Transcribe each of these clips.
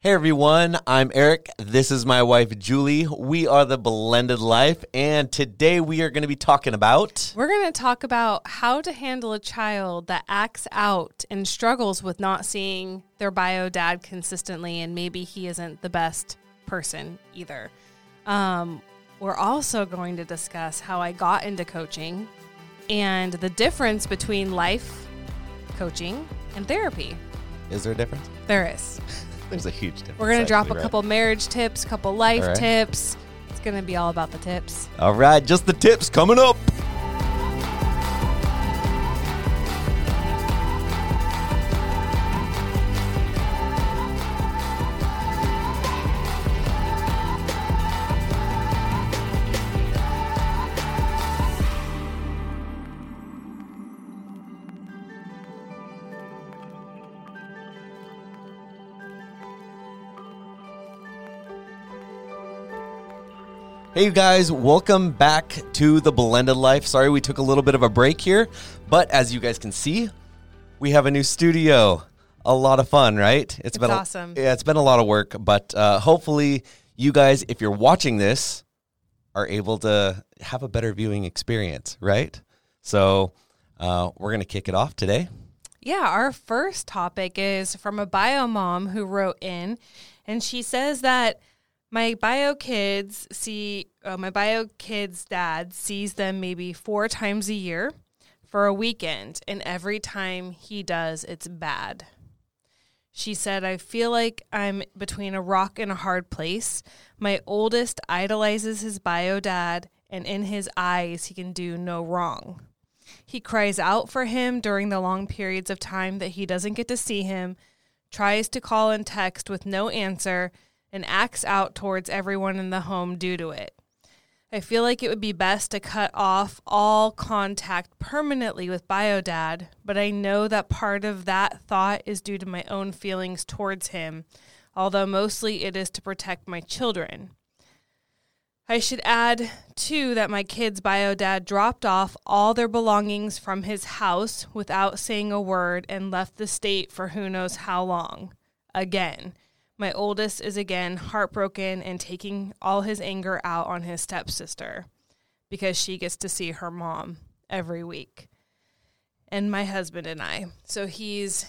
Hey everyone, I'm Eric. This is my wife Julie. We are the Blended Life, and today we are going to be talking about. We're going to talk about how to handle a child that acts out and struggles with not seeing their bio dad consistently, and maybe he isn't the best person either. Um, we're also going to discuss how I got into coaching and the difference between life coaching and therapy. Is there a difference? There is. There's a huge difference. We're going to drop a right? couple marriage tips, couple life All right. tips. It's going to be all about the tips. All right, just the tips coming up. Hey, you guys, welcome back to the Blended Life. Sorry we took a little bit of a break here, but as you guys can see, we have a new studio. A lot of fun, right? It's been a- awesome. yeah, it's been a lot of work, but uh, hopefully, you guys, if you're watching this, are able to have a better viewing experience, right? So, uh, we're gonna kick it off today. Yeah, our first topic is from a bio mom who wrote in, and she says that my bio kids see uh, my bio kids' dad sees them maybe four times a year for a weekend, and every time he does, it's bad. She said, I feel like I'm between a rock and a hard place. My oldest idolizes his bio dad, and in his eyes, he can do no wrong. He cries out for him during the long periods of time that he doesn't get to see him, tries to call and text with no answer, and acts out towards everyone in the home due to it. I feel like it would be best to cut off all contact permanently with Biodad, but I know that part of that thought is due to my own feelings towards him, although mostly it is to protect my children. I should add, too, that my kids' bio dad dropped off all their belongings from his house without saying a word and left the state for who knows how long. Again, my oldest is again heartbroken and taking all his anger out on his stepsister because she gets to see her mom every week. And my husband and I. So he's,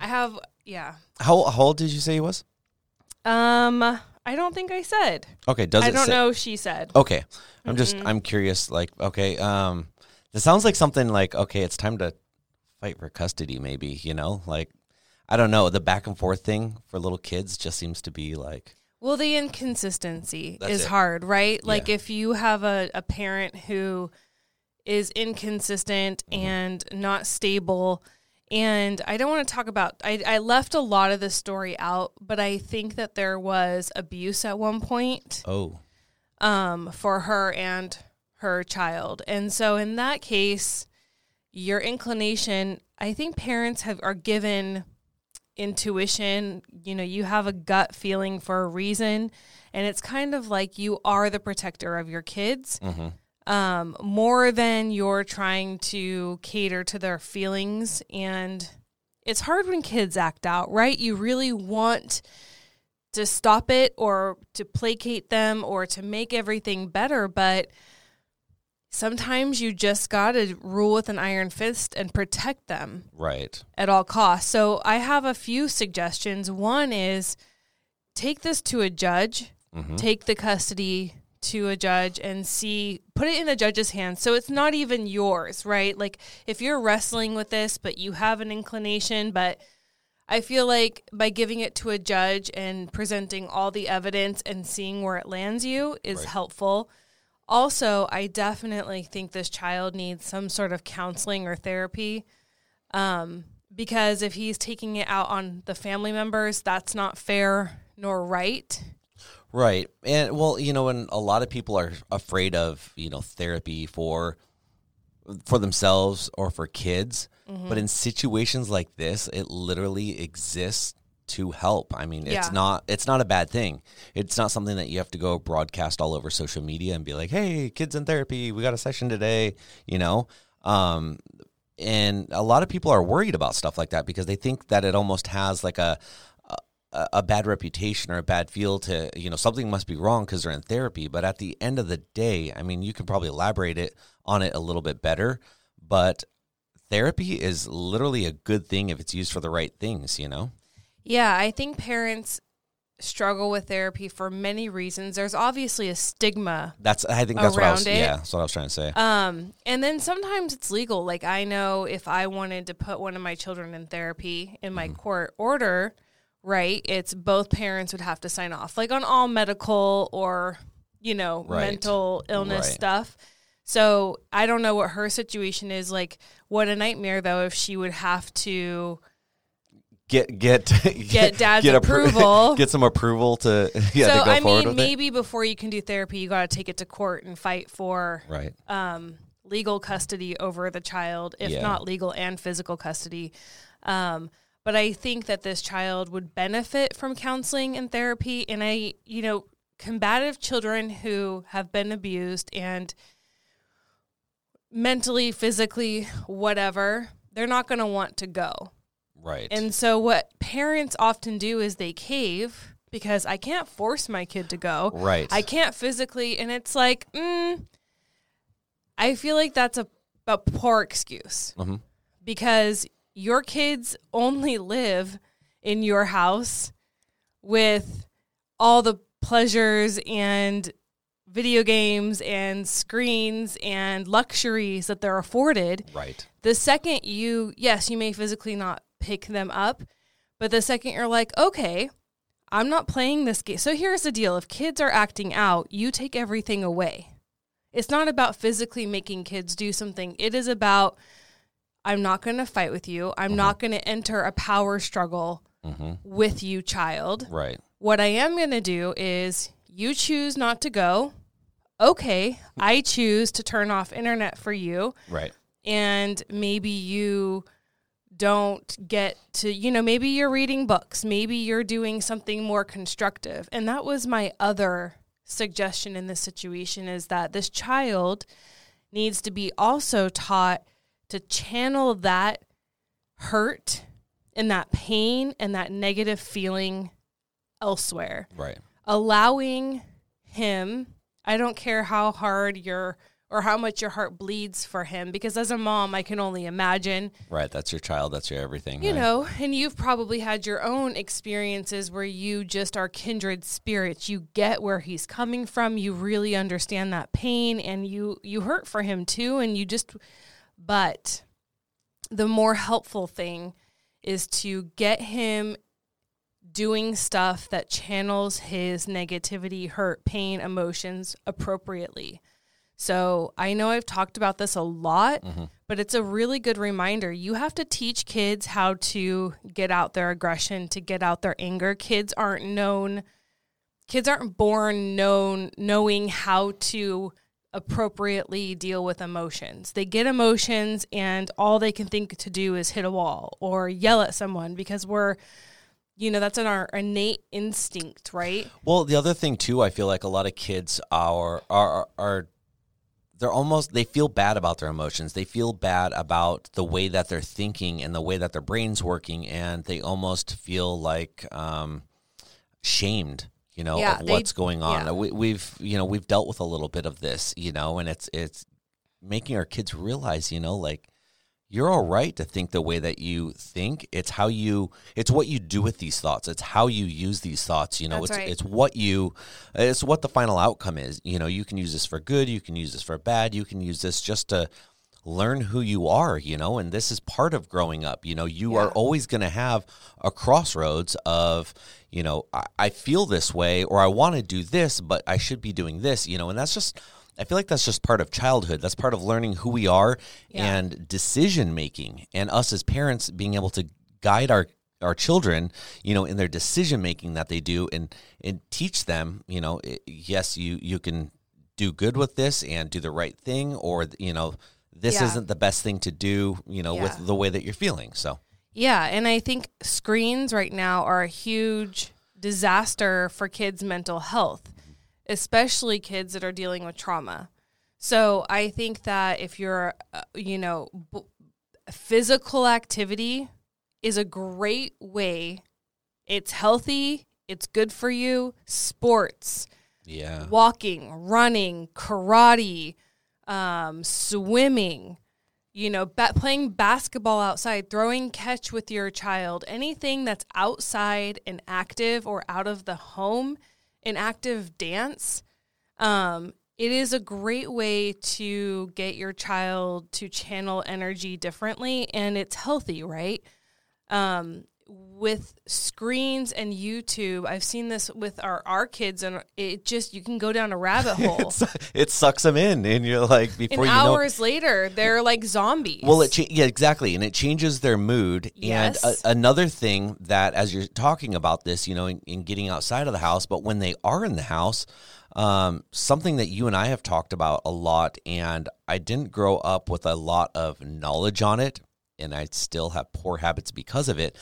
I have, yeah. How, how old did you say he was? Um, I don't think I said. Okay, does I don't say- know. She said. Okay. I'm just I'm curious like okay, um this sounds like something like okay, it's time to fight for custody maybe, you know? Like I don't know, the back and forth thing for little kids just seems to be like Well, the inconsistency That's is it. hard, right? Like Yeah. if you have a, a parent who is inconsistent Mm-hmm. and not stable, and I don't want to talk about, I, I left a lot of the story out, but I think that there was abuse at one point oh, um, for her and her child. And so in that case, your inclination, I think parents have are given intuition, you know, you have a gut feeling for a reason, and it's kind of like you are the protector of your kids. Um, more than you're trying to cater to their feelings and it's hard when kids act out, right? You really want to stop it or to placate them or to make everything better, but sometimes you just got to rule with an iron fist and protect them Right. at all costs. So I have a few suggestions. One is take this to a judge, Mm-hmm. take the custody to a judge and see put it in the judge's hands so it's not even yours right like if you're wrestling with this but you have an inclination but i feel like by giving it to a judge and presenting all the evidence and seeing where it lands you is Right. helpful also i definitely think this child needs some sort of counseling or therapy um, because if he's taking it out on the family members that's not fair nor right Right. And well, you know, and a lot of people are afraid of, you know, therapy for for themselves or for kids. But in situations like this, it literally exists to help. I mean, it's Yeah. not it's not a bad thing. It's not something that you have to go broadcast all over social media and be like, "Hey, kids in therapy, we got a session today," you know? Um and a lot of people are worried about stuff like that because they think that it almost has like a a, a bad reputation or a bad feel to you know something must be wrong because they're in therapy but at the end of the day i mean you can probably elaborate it on it a little bit better but therapy is literally a good thing if it's used for the right things you know Yeah, I think parents struggle with therapy for many reasons. There's obviously a stigma. that's i think that's what i was it. yeah that's what i was trying to say Um, and then sometimes it's legal. Like I know if I wanted to put one of my children in therapy in my court order, right, it's both parents would have to sign off. Like on all medical or, you know, Right. mental illness Right. stuff. So I don't know what her situation is like. What a nightmare though if she would have to get get Get dad's appro- approval. get some approval to yeah so to go I mean, maybe before you can do therapy, you got to take it to court and fight for right um, legal custody over the child, if Yeah. not legal and physical custody. Um, but I think that this child would benefit from counseling and therapy. And I, you know, combative children who have been abused and mentally, physically, whatever, they're not going to want to go. Right And so, what parents often do is they cave because I can't force my kid to go. right I can't physically, and it's like, mm, I feel like that's a, a poor excuse Mhm. because your kids only live in your house with all the pleasures and video games and screens and luxuries that they're afforded right the second you yes you may physically not pick them up. But the second you're like okay i'm not playing this game so here's the deal. If kids are acting out you take everything away. It's not about physically making kids do something. It is about i'm not going to fight with you. I'm not going to enter a power struggle hmm with you child. Right. What I am going to do is you choose not to go. Okay, I choose to turn off internet for you. Right. And maybe you don't get to you know maybe you're reading books maybe you're doing something more constructive. And that was my other suggestion in this situation is that this child needs to be also taught to channel that hurt and that pain and that negative feeling elsewhere. Right. Allowing him i don't care how hard your or how much your heart bleeds for him because as a mom i can only imagine right that's your child that's your everything you right? know and you've probably had your own experiences where you just are kindred spirits you get where he's coming from you really understand that pain and you you hurt for him too and you just but the more helpful thing is to get him doing stuff that channels his negativity, hurt, pain, emotions appropriately. So I know I've talked about this a lot, mm-hmm. but it's a really good reminder. You have to teach kids how to get out their aggression, to get out their anger. Kids aren't known kids aren't born known knowing how to appropriately deal with emotions. They get emotions and all they can think to do is hit a wall or yell at someone because we're you know that's in our innate instinct, right? Well, the other thing too, I feel like a lot of kids are are are they're almost they feel bad about their emotions. They feel bad about the way that they're thinking and the way that their brain's working, and they almost feel like um, shamed. You know Yeah, of they- what's going on. yeah. We, we've you know we've dealt with a little bit of this, you know, and it's it's making our kids realize, you know, like you're all right to think the way that you think. It's how you it's what you do with these thoughts. It's how you use these thoughts, you know. That's it's right. it's what you it's what the final outcome is. You know, you can use this for good, you can use this for bad, you can use this just to learn who you are, you know, and this is part of growing up. You know, you are always going to have a crossroads of, you know, I, I feel this way or I want to do this, but I should be doing this, you know, and that's just, I feel like that's just part of childhood. That's part of learning who we are Yeah. and decision making and us as parents being able to guide our our children, you know, in their decision making that they do and and teach them, you know, i- yes, you you can do good with this and do the right thing or you know, this Yeah. isn't the best thing to do, you know, Yeah. with the way that you're feeling. So, Yeah, and I think screens right now are a huge disaster for kids' mental health, especially kids that are dealing with trauma. So I think that if you're, uh, you know, b- physical activity is a great way. It's healthy. It's good for you. Sports, yeah. walking, running, karate, um, swimming, you know, ba- playing basketball outside, throwing catch with your child, anything that's outside and active or out of the home, an active dance. Um, it is a great way to get your child to channel energy differently and it's healthy, right? um, with screens and YouTube, I've seen this with our our kids, and it just you can go down a rabbit hole. It sucks them in, and you're like before and you know. hours later, they're like zombies. Well, it cha- yeah, exactly, and it changes their mood. Yes. And a, another thing that, as you're talking about this, you know, in, in getting outside of the house, but when they are in the house, um, something that you and I have talked about a lot, and I didn't grow up with a lot of knowledge on it, and I still have poor habits because of it.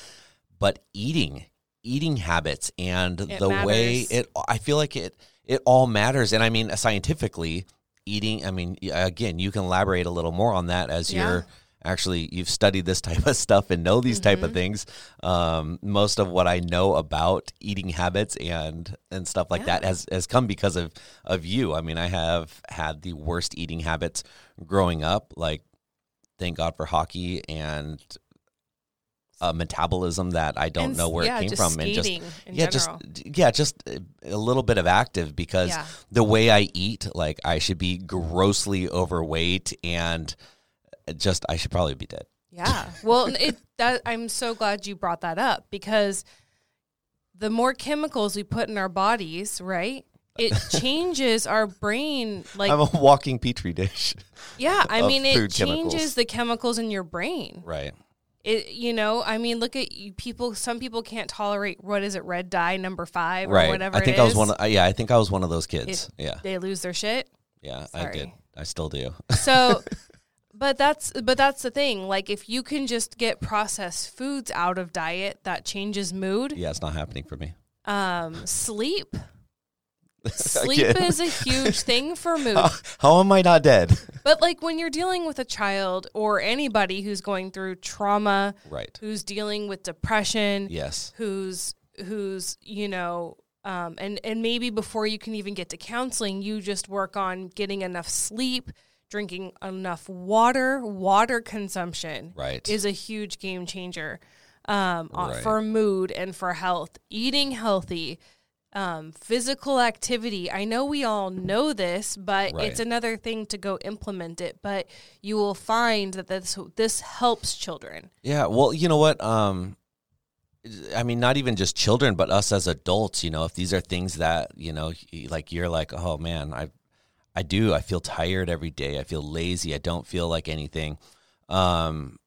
But eating, eating habits, and It the way it, I feel like it, it all matters. And I mean, scientifically, eating. I mean, again, you can elaborate a little more on that as Yeah. you're actually you've studied this type of stuff and know these type Mm-hmm. of things um, most of what i know about eating habits and and stuff like that has has come because of of you i mean i have had the worst eating habits growing up like thank god for hockey and a metabolism that i don't And know where yeah, it came from and just yeah general. just yeah just a- a little bit of active because Yeah. the way i eat like i should be grossly overweight and just i should probably be dead Yeah. Well, it that I'm so glad you brought that up because the more chemicals we put in our bodies, right? It changes our brain like i'm a walking petri dish yeah, I mean it changes chemicals. the chemicals in your brain. right It you know, I mean look at you people some people can't tolerate what is it red dye number 5 right. or whatever i think it i was is. one of, yeah i think i was one of those kids. Yeah. They lose their shit. yeah i did. I still do. So but that's but that's the thing. Like if you can just get processed foods out of diet that changes mood, yeah it's not happening for me. Um sleep sleep is a huge thing for mood. how, how am i not dead? But like when you're dealing with a child or anybody who's going through trauma right. who's dealing with depression yes. who's who's you know um, and and maybe before you can even get to counseling you just work on getting enough sleep drinking enough water. Water consumption right. is a huge game changer um, uh, Right. for mood and for health. Eating healthy, um, physical activity. I know we all know this, but Right. it's another thing to go implement it. But you will find that this this helps children. Yeah, well, you know what? Um, I mean, not even just children, but us as adults. You know, if these are things that you know, like you're like, oh man, I, I do. I feel tired every day. I feel lazy. I don't feel like anything. Um,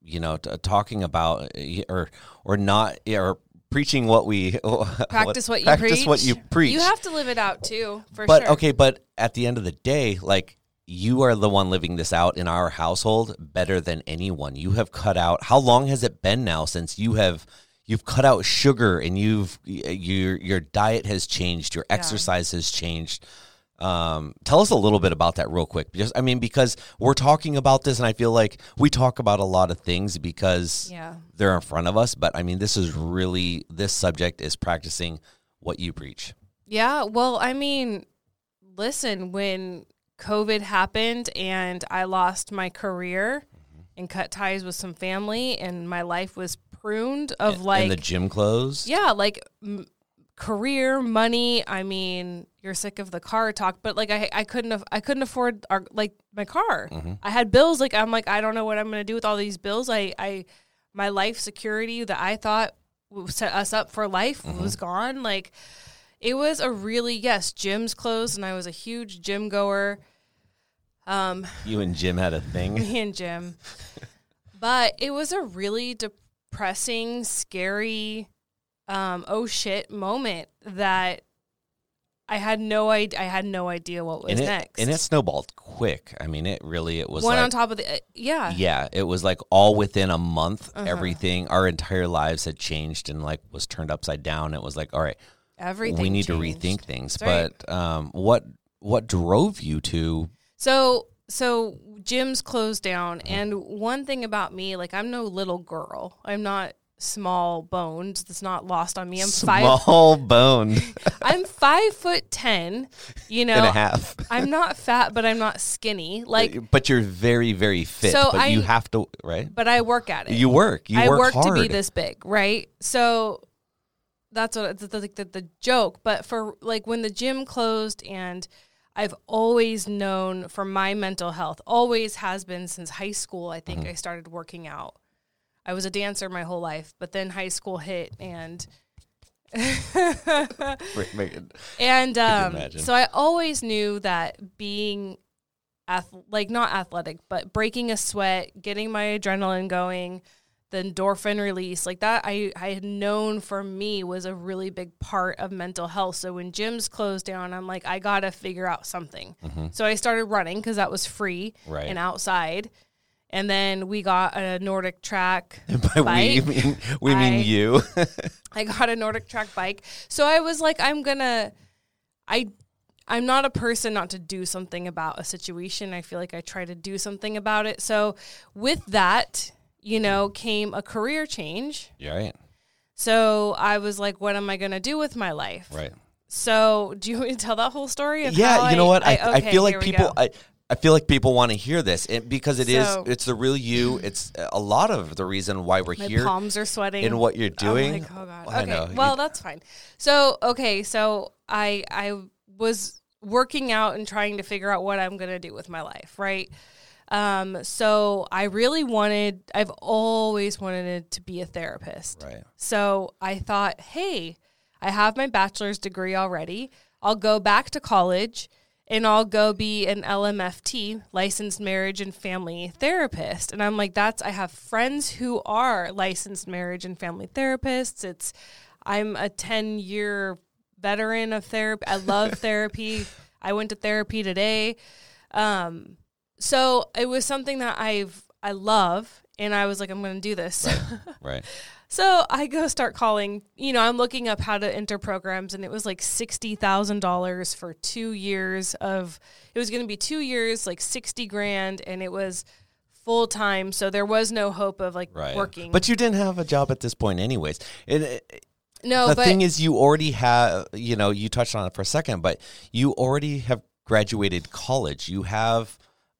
you know, t- talking about uh, or or not or preaching what we Practice what you practice preach. what you preach. You have to live it out too, for but sure. okay, but at the end of the day, like you are the one living this out in our household better than anyone. You have cut out. How long has it been now since you have you've cut out sugar and you've your your diet has changed, your exercise has changed. Um, tell us a little bit about that real quick. Just I mean, because we're talking about this, and I feel like we talk about a lot of things because Yeah. they're in front of us. But I mean, this is really this subject is practicing what you preach. Yeah, well, I mean, listen, when COVID happened and I lost my career and cut ties with some family, and my life was pruned of like and the gym closed. yeah, like m- career, money. I mean, you're sick of the car talk, but like I, I couldn't have, I couldn't afford our like my car. I had bills. Like I'm like I don't know what I'm gonna do with all these bills. I, I, my life security that I thought set us up for life was gone. Like it was a really yes, gyms closed, and I was a huge gym goer. Um, You and Jim had a thing. me and Jim. but it was a really depressing, scary, um, oh shit moment that I had no idea. I had no idea what was and it, next. and it snowballed quick. I mean, it really it was one like, on top of the uh, yeah. yeah, it was like all within a month. Uh-huh. Everything, our entire lives had changed and like was turned upside down. It was like, all right, Everything. we need changed. to rethink things. That's right. But um, what what drove you to? So so gyms closed down, Mm-hmm. and one thing about me, like I'm no little girl. I'm not small boned. That's not lost on me. I'm five. Small boned I'm five foot ten. You know, and a half. I'm not fat, but I'm not skinny. Like, but you're very very fit. So but you have to right. but I work at it. You work. You I work, work to be this big, right? So that's what it's the, the, the joke. But for like when the gym closed, and I've always known for my mental health, always has been since high school. I think mm-hmm. I started working out. I was a dancer my whole life, but then high school hit, and Right, make it- and um, so I always knew that being, ath- like not athletic, but breaking a sweat, getting my adrenaline going, the endorphin release, like that, I I had known for me was a really big part of mental health. So when gyms closed down, I'm like, I gotta figure out something. So I started running because that was free Mm-hmm. Right. and outside. And then we got a NordicTrack By bike. we mean we mean I- you. I got a NordicTrack bike. So I was like, I'm gonna I I'm not a person not to do something about a situation. I feel like I try to do something about it. So with that, you know, came a career change. You're right. So I was like, what am I gonna do with my life? Right. So do you want me to tell that whole story? Of yeah, you know what? I, I, okay, feel like people. I, I feel like people want to hear this it, because it is So- it's the real you. It's a lot of the reason why we're My here palms are sweating. in what you're I'm doing. like, oh god. I Okay. know. Well, that's fine. So okay, so I I was working out and trying to figure out what I'm gonna do with my life, right? Um, so I really wanted. I've always wanted to be a therapist. right. So I thought, hey, I have my bachelor's degree already. I'll go back to college and I'll go be an LMFT, licensed marriage and family therapist. And I'm like, that's, I have friends who are licensed marriage and family therapists. It's, I'm a 10 year veteran of therapy. I love therapy. I went to therapy today. Um, so it was something that I've, I love. And I was like, I'm going to do this. Right. So I go start calling, you know, I'm looking up how to enter programs and it was like $60,000 for 2 years of it was going to be 2 years like 60 grand and it was full time so there was no hope of like Right. working. But you didn't have a job at this point anyways. And it, no, the but thing is you already have you know, you touched on it for a second, but you already have graduated college. You have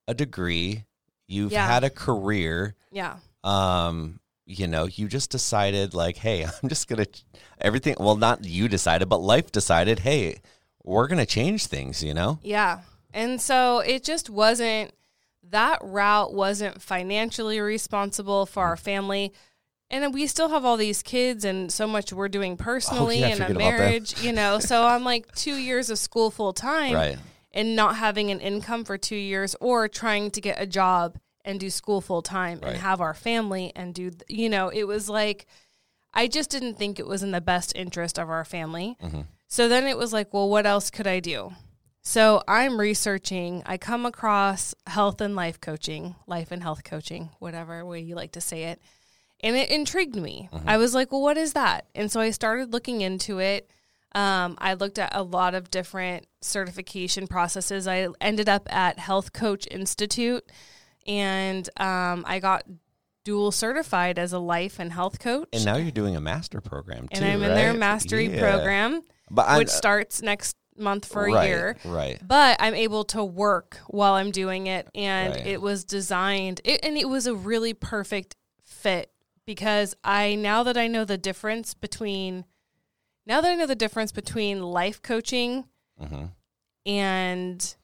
a degree. You've Yeah. had a career. yeah. um you know you just decided like hey i'm just gonna everything well not you decided but life decided hey we're gonna change things you know Yeah. And so it just wasn't that route wasn't financially responsible for our family. And then we still have all these kids and so much we're doing personally Oh, yeah, and a forget about them. marriage, you know. So I'm like 2 years of school full time right and not having an income for 2 years or trying to get a job and do school full time Right. and have our family and do you know, it was like I just didn't think it was in the best interest of our family. Mm-hmm. So then it was like, well, what else could I do? So I'm researching. I come across health and life coaching, life and health coaching, whatever way you like to say it. And it intrigued me. I was like, well, what is that? And so I started looking into it. Um, I looked at a lot of different certification processes. I ended up at Health Coach Institute and um, I got dual certified as a life and health coach. and now you're doing a master program too and I'm in their mastery Yeah. program but which starts next month for a year. Right. But I'm able to work while I'm doing it, and Right. it was designed, it, and it was a really perfect fit because I now that I know the difference between now that I know the difference between life coaching hmm and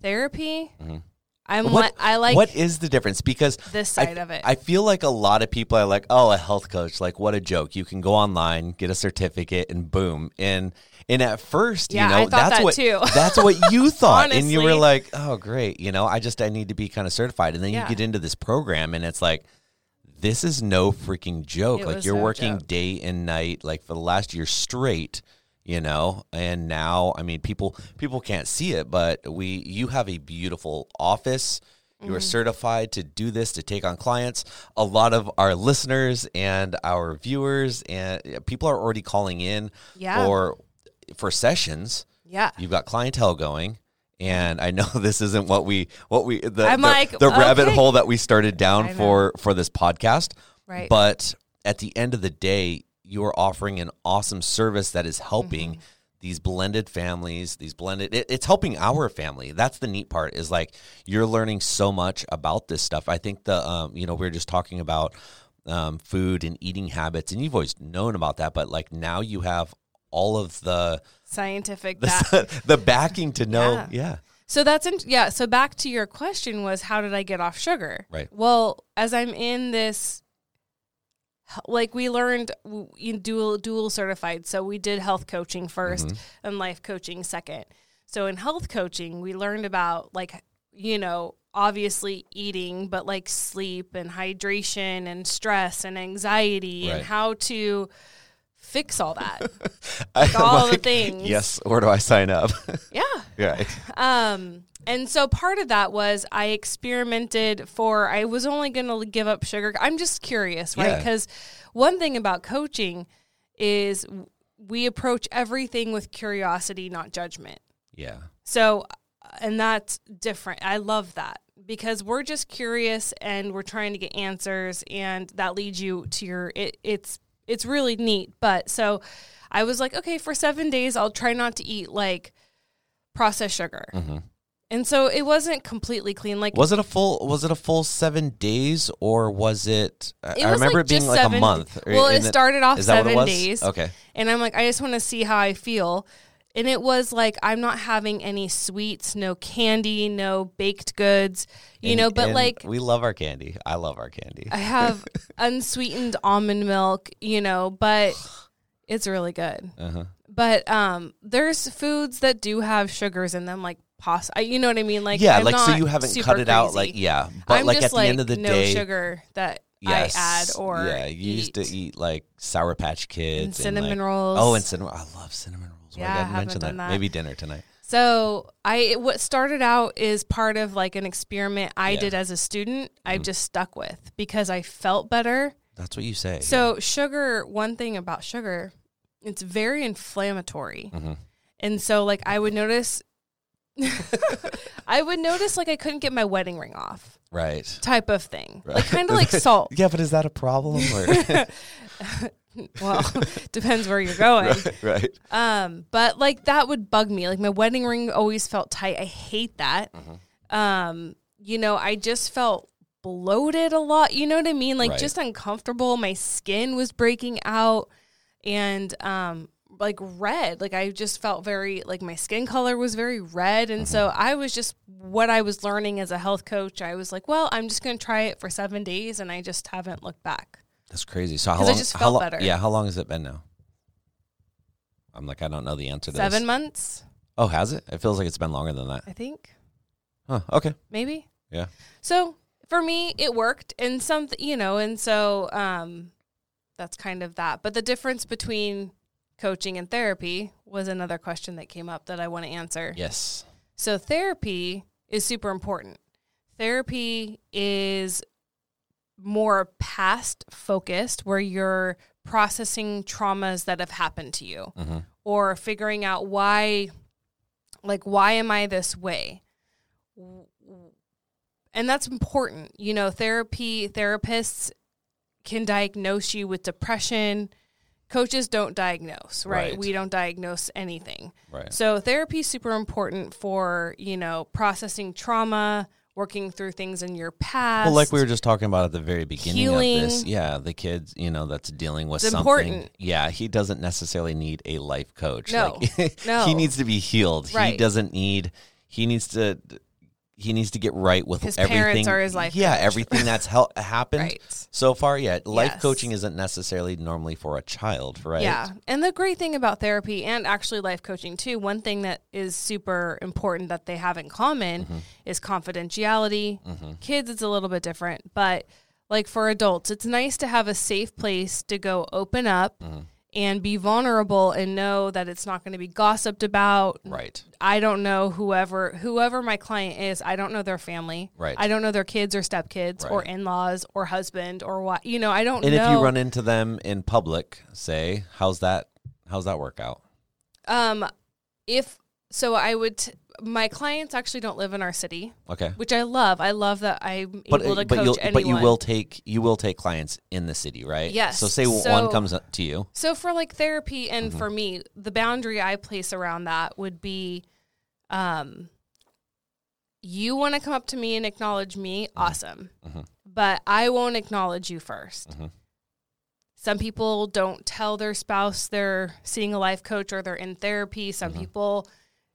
therapy, Mhm. I'm What- I like what is the difference? Because this I- side of it. I feel like a lot of people are like, "Oh, a health coach! Like, what a joke! You can go online, get a certificate, and boom." And and at first, Yeah, you know, I thought that's that what too. that's what you thought, and you were like, "Oh, great!" You know, I just I need to be kind of certified, and then Yeah. you get into this program, and it's like. This is no freaking joke. It like you're no working joke. day and night, like for the last year straight, you know. And now, I mean, people people can't see it, but we you have a beautiful office. You are mm. certified to do this to take on clients. A lot of our listeners and our viewers and people are already calling in Yeah. for for sessions. yeah. You've got clientele going. And I know this isn't what we what we the I'm the, like, the rabbit okay. hole that we started down for for this podcast. Right. But at the end of the day, you are offering an awesome service that is helping Mm-hmm. these blended families, these blended it, it's helping our family. That's the neat part is like you're learning so much about this stuff. I think the um, you know we are just talking about um, food and eating habits and you've always known about that, but like now you have all of the Scientific back. the, the backing to know Yeah. yeah. So that's in, yeah. So back to your question was how did I get off sugar? Right. Well, as I'm in this, like we learned you dual dual certified, so we did health coaching 1st Mm-hmm. and life coaching second. So in health coaching, we learned about like you know obviously eating, but like sleep and hydration and stress and anxiety Right. and how to fix all that. I- all the things. Yes, where do I sign up? yeah. right. Um, and so part of that was I experimented for, I was only going to give up sugar. I'm just curious, right? Yeah. Because one thing about coaching is we approach everything with curiosity, not judgment. Yeah. So, and that's different. I love that because we're just curious and we're trying to get answers, and that leads you to your. It, it's it's really neat. But so, I was like, okay, for seven days, I'll try not to eat like processed sugar, Mhm. and so it wasn't completely clean. Like Was it a full? Was it a full seven days, or was it? I It I was, remember like, it being like seven- a month. well, it started off seven days. Okay. And I'm like, I just want to see how I feel. And it was like, I'm not having any sweets, no candy, no baked goods, you And- know, but like, we love our candy. I love our candy. I have unsweetened almond milk, you know, but it's really good. Uh-huh. But um, there's foods that do have sugars in them, like pasta. You know what I mean? Like, yeah, I'm like so you haven't cut it out. Like yeah, but I'm like just at the like end of the no day, sugar that yes, I add or yeah, you used to eat. eat like Sour Patch Kids And cinnamon like- rolls. Oh, and cinnamon. I love cinnamon Why Yeah, I haven't mention that. done that. Maybe dinner tonight. So I what started out is part of like an experiment I Yeah. Mm-hmm. did as a student. I've just stuck with because I felt better. That's what you say. So sugar, one thing about sugar, it's very inflammatory. Mhm. And so like I would notice I would notice like I couldn't get my wedding ring off right. type of thing. Right. Like kind of like salt. Yeah, but is that a problem? Or? Well, depends where you're going. right. Um, but like that would bug me. Like my wedding ring always felt tight. I hate that. Mm-hmm. Um, you know, I just felt bloated a lot. You know what I mean? Like Right. just uncomfortable. My skin was breaking out and um like red. Like I just felt very like my skin color was very red. And so Mm-hmm. I was just what I was learning as a health coach, I was like, well, I'm just gonna try it for seven days and I just haven't looked back. That's crazy. So how 'Cause I long? just felt lo- better. Yeah, how long has it been now? I'm like, I don't know the answer to Seven this. months, Oh, has it? It feels like it's been longer than that. I think. Huh. Okay. maybe. Yeah. So for me, it worked, and some, you know, and so um, that's kind of that. But the difference between coaching and therapy was another question that came up that I want to answer. Yes. So therapy is super important. Therapy is more past focused, where you're processing traumas that have happened to you hmm or figuring out why like why am i this way and that's important you know therapy therapists can diagnose you with depression coaches don't diagnose, right? Right. We don't diagnose anything. Right. So therapy is super important for, you know, processing trauma, working through things in your past. Well, like we were just talking about at the very beginning Healing. of this, yeah, the kids, you know, that's dealing with It's something. important. Yeah, he doesn't necessarily need a life coach. No, Like, no. he needs to be healed. Right. He doesn't need. He needs to. He needs to get right with His everything. parents are his life Yeah, coach. everything that's hel- happened Right. so far. Yeah, life Yes. coaching isn't necessarily normally for a child, right? Yeah. And the great thing about therapy and actually life coaching too, one thing that is super important that they have in common Mm-hmm. is confidentiality. Kids, it's a little bit different, but like for adults, it's nice to have a safe place to go open up Mm-hmm. And be vulnerable and know that it's not going to be gossiped about. Right. I don't know whoever whoever my client is. I don't know their family. Right. I don't know their kids or stepkids or in laws or husband or what. You know, I don't know And know. if you run into them in public, say, how's that? How's that work out? Um, if so, I would. T- my clients actually don't live in our city, Okay. which I love. I love that I'm But, able to but coach anyone. but you will take you will take clients in the city, right? Yes. So say So- one comes up to you. So for like therapy and Mm-hmm. for me, the boundary I place around that would be, um, you want to come up to me and acknowledge me, awesome, Mhm. but I won't acknowledge you 1st Mhm. Some people don't tell their spouse they're seeing a life coach or they're in therapy. Some Mm-hmm. people,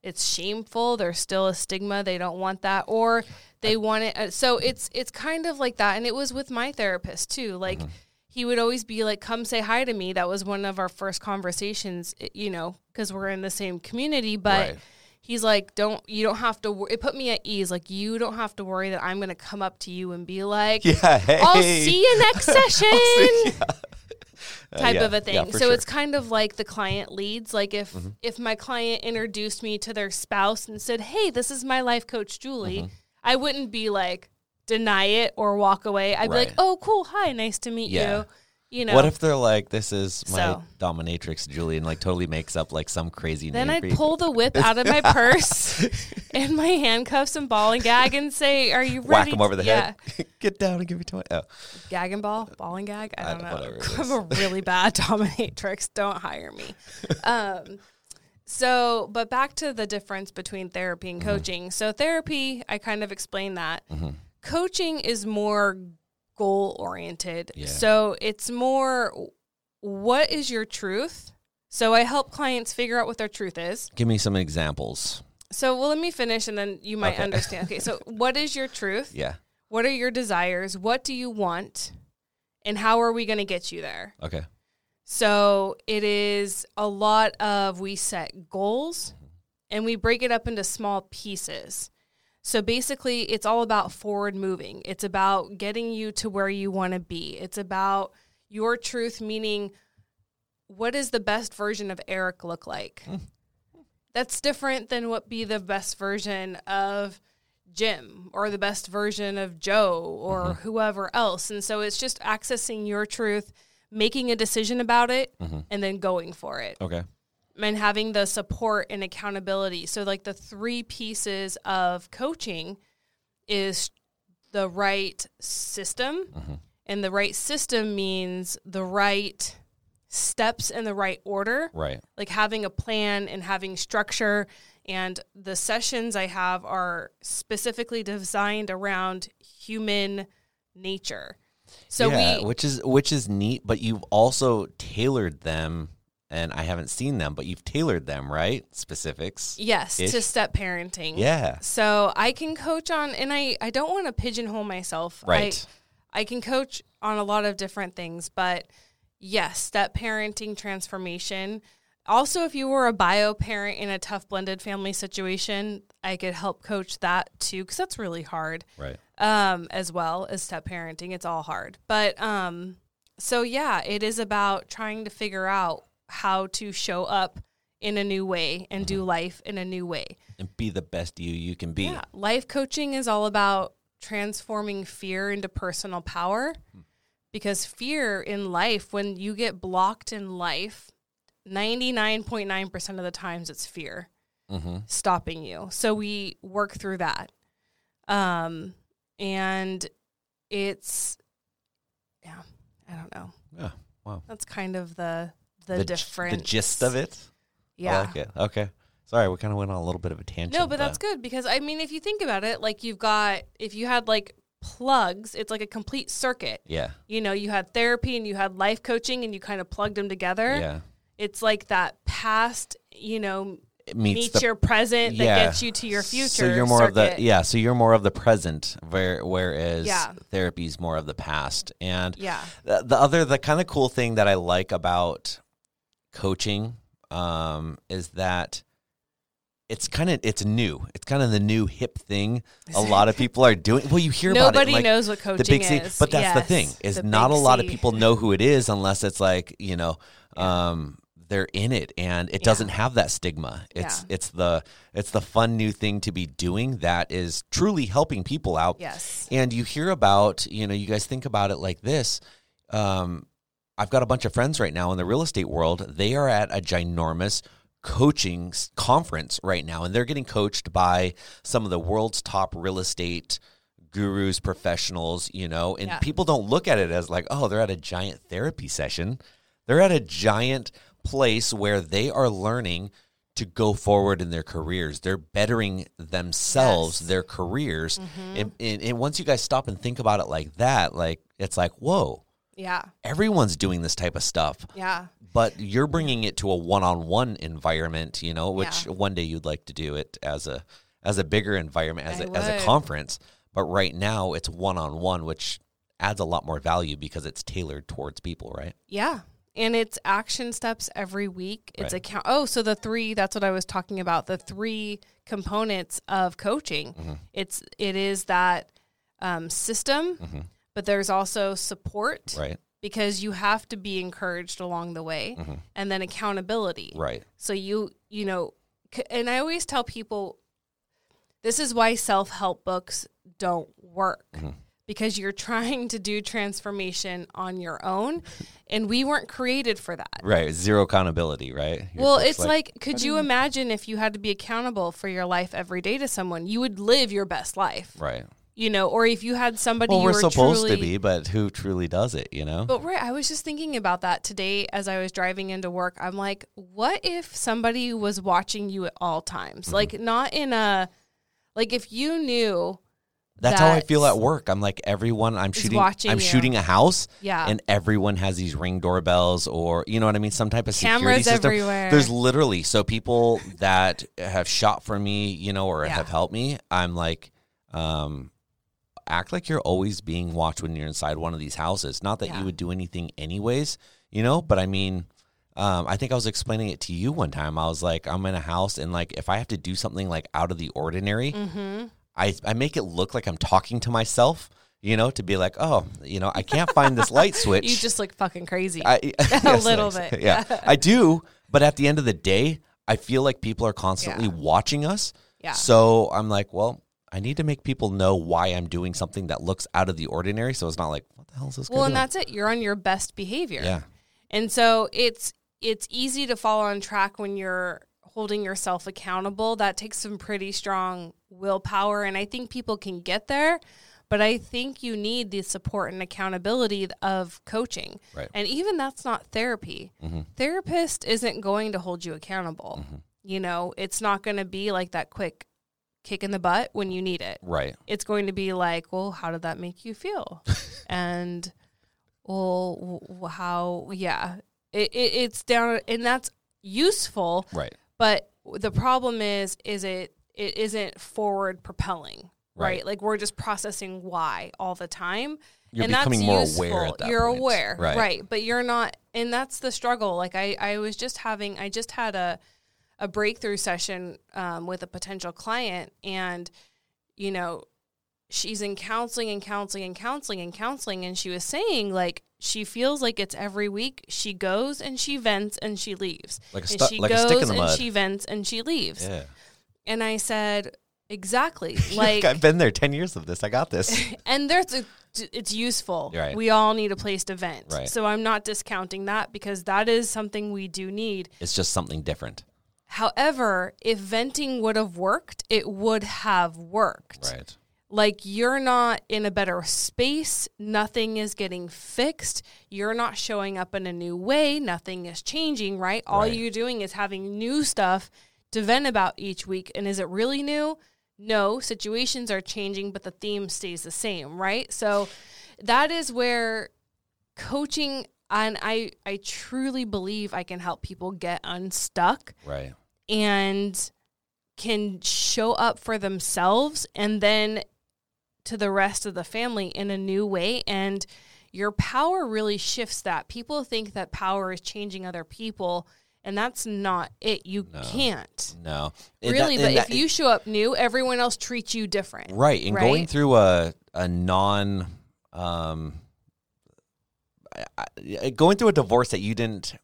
it's shameful. There's still a stigma. They don't want that, or they want it. uh, So it's it's kind of like that. And it was with my therapist too. Like Mm-hmm. he would always be like, "Come say hi to me." That was one of our first conversations. You know, because we're in the same community, but. Right. He's like, don't you don't have to. wor- It put me at ease. Like you don't have to worry that I'm going to come up to you and be like, Yeah. Hey. "I'll see you next session." Uh, type yeah, of a thing. yeah, so sure. Mm-hmm. it's kind of like the client leads. Like if if my client introduced me to their spouse and said, "Hey, this is my life coach, Julie," Mm-hmm. I wouldn't be like deny it or walk away. I'd be like, "Oh, cool, hi, nice to meet Yeah. you." You know. What if they're like, "This is my So- dominatrix, Julie," and like totally makes up like some crazy then name I'd pull the whip out of my purse and my handcuffs and ball and gag and say, "Are you ready?" whack him over the yeah. head. Get down and give me twenty. Oh, Gag and ball, ball and gag. I I- don't know. I'm a really bad dominatrix. Don't hire me. Um, so, but back to the difference between therapy and Mm-hmm. coaching. So, therapy, I kind of explained that. Coaching is more goal oriented. Yeah. So, it's more what is your truth? So, I help clients figure out what their truth is. give me some examples. So, well, let me finish and then you might Okay. understand. Okay. So, what is your truth? Yeah. What are your desires? What do you want? And how are we going to get you there? Okay. So it is a lot of we set goals mm-hmm. and we break it up into small pieces. So basically, it's all about forward moving. It's about getting you to where you want to be. It's about your truth, meaning what does the best version of Eric look like? Hmm. That's different than what be the best version of Jim or the best version of Joe or mm-hmm. whoever else. And so it's just accessing your truth, making a decision about it, mm-hmm. and then going for it Okay. And having the support and accountability. So, like the three pieces of coaching is the right system, mm-hmm. and the right system means the right steps in the right order, Right. like having a plan and having structure. And the sessions I have are specifically designed around human nature. So yeah, we which is which is neat, but you've also tailored them, and I haven't seen them, but you've tailored them, right? Specifics. yes to step parenting. Yeah. So I can coach on, and I, I don't want to pigeonhole myself. Right. I, I can coach on a lot of different things, but yes, step parenting transformation. Also, if you were a bio parent in a tough blended family situation, I could help coach that too, because that's really hard Right. um, as well as step parenting. It's all hard. But um, so, yeah, it is about trying to figure out how to show up in a new way and do life in a new way. And be the best you you can be. Yeah, life coaching is all about transforming fear into personal power because fear in life, when you get blocked in life, 99.9% of the times it's fear Mm-hmm. stopping you. So we work through that. Um, and it's, yeah, I don't know. Yeah. Wow. That's kind of the the, the, difference. the gist of it. Yeah. I like it. Okay. Sorry, we kind of went on a little bit of a tangent. No, but that's good because I mean, if you think about it, like you've got, if you had like plugs, it's like a complete circuit. Yeah. You know, you had therapy and you had life coaching and you kind of plugged them together. Yeah. It's like that past, you know, It meets meets the your present yeah. that gets you to your future. So you're more of the yeah. So you're more of the present, where whereas Yeah. therapy's more of the past. And Yeah. the, the other the kind of cool thing that I like about coaching um, is that it's kind of it's new. It's kind of the new hip thing. A lot of people are doing. Well, you hear about it. Nobody like, knows what coaching the big C, is. but that's the thing is the not a lot of people know who it is unless it's like you know um, they're in it and it Yeah. doesn't have that stigma. It's Yeah. it's the it's the fun new thing to be doing that is truly helping people out. Yes. And you hear about, you know, you guys think about it like this. Um, I've got a bunch of friends right now in the real estate world. They are at a ginormous coaching conference right now, and they're getting coached by some of the world's top real estate gurus, professionals, you know, and Yeah. people don't look at it as like, oh, they're at a giant therapy session. They're at a giant place where they are learning to go forward in their careers. They're bettering themselves, Yes. Mm-hmm. their careers. And, and, and once you guys stop and think about it like that, like it's like, whoa, Yeah. everyone's doing this type of stuff. Yeah. But you're bringing it to a one-on-one environment, you know, which Yeah. one day you'd like to do it as a as a bigger environment, as I a, as a conference. But right now, it's one-on-one, which adds a lot more value because it's tailored towards people, right? Yeah. And it's action steps every week. It's Right. account. Oh, so the three. That's what I was talking about. The three components of coaching. Mm-hmm. It's it is that um, system, but there's also support Right, because you have to be encouraged along the way, and then accountability. Mm-hmm. right, So you you know, and I always tell people, this is why self help books don't work. Mm-hmm. Because you're trying to do transformation on your own, and we weren't created for that. right. Zero accountability, right? Your Well, book's it's like, could you imagine if you had to be accountable for your life every day to someone? You would live your best life, right. You know. Or if you had somebody Well, we're were supposed truly, to be, but who truly does it? You know? But right, I was just thinking about that today as I was driving into work. I'm like, what if somebody was watching you at all times? Mm-hmm. Like not in a like if you knew That's how I feel at work. I'm like everyone. I'm shooting. I'm you. shooting a house. Yeah. And everyone has these ring doorbells, or you know what I mean, some type of security system. everywhere. There's literally so people that have shot for me, you know, or Yeah. have helped me. I'm like, um, act like you're always being watched when you're inside one of these houses. Not that Yeah. you would do anything anyways, you know, but I mean. Um, I think I was explaining it to you one time. I was like, I'm in a house, and like, if I have to do something like out of the ordinary, mm-hmm. I, I make it look like I'm talking to myself, you know, to be like, oh, you know, I can't find this light switch. you just look fucking crazy. I, a yes, little thanks. bit. Yeah, I do. But at the end of the day, I feel like people are constantly Yeah. watching us. Yeah. So I'm like, well, I need to make people know why I'm doing something that looks out of the ordinary. So it's not like, what the hell is this? well, and doing? that's it. You're on your best behavior. yeah, And so it's it's easy to fall on track when you're holding yourself accountable. That takes some pretty strong willpower and I think people can get there, but I think you need the support and accountability of coaching. Right. And even that's not therapy. Mm-hmm. Therapist isn't going to hold you accountable. Mm-hmm. You know, it's not going to be like that quick kick in the butt when you need it right. it's going to be like, well, how did that make you feel? and well, how? Yeah, it, it, it's down, and that's useful. Right. But the problem is, is it it isn't forward propelling, right? Right. Like we're just processing why all the time. You're and becoming that's more useful. aware at that You're point. aware, Right. right? But you're not, and that's the struggle. Like I, I was just having, I just had a a breakthrough session um, with a potential client, and you know, she's in counseling and counseling and counseling and counseling, and she was saying like she feels like it's every week. She goes and she vents and she leaves, Like a and she like goes stick in the and she vents and she leaves. Yeah. And I said, exactly, Like, like I've been there 10 years of this. I got this. and there's a, it's useful. Right. We all need a place to vent. Right. So I'm not discounting that because that is something we do need. it's just something different. However, if venting would have worked, it would have worked. Right. like you're not in a better space, nothing is getting fixed, you're not showing up in a new way, nothing is changing, right? All Right. you're doing is having new stuff to vent about each week. And is it really new? No, situations are changing, but the theme stays the same, right? So that is where coaching and I I truly believe I can help people get unstuck Right. And can show up for themselves and then to the rest of the family in a new way and your power really shifts that people think that power is changing other people and that's not it you No. can't No. And really that- but and if you show up new everyone else treats you different Right. And going through a a non um going through a divorce that you didn't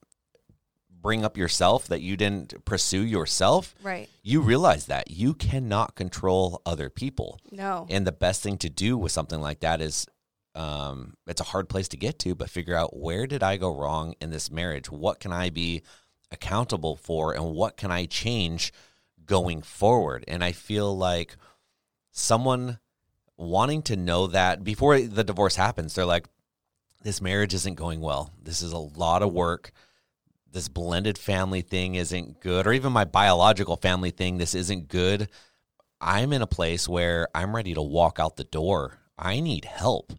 bring up yourself, that you didn't pursue yourself, right you realize that you cannot control other people. no And the best thing to do with something like that is um, it's a hard place to get to, but figure out where did I go wrong in this marriage? What can I be accountable for and what can I change going forward? And I feel like someone wanting to know that before the divorce happens, they're like, this marriage isn't going well. This is a lot of work. This blended family thing isn't good, or even my biological family thing, this isn't good. I'm in a place where I'm ready to walk out the door. I need help.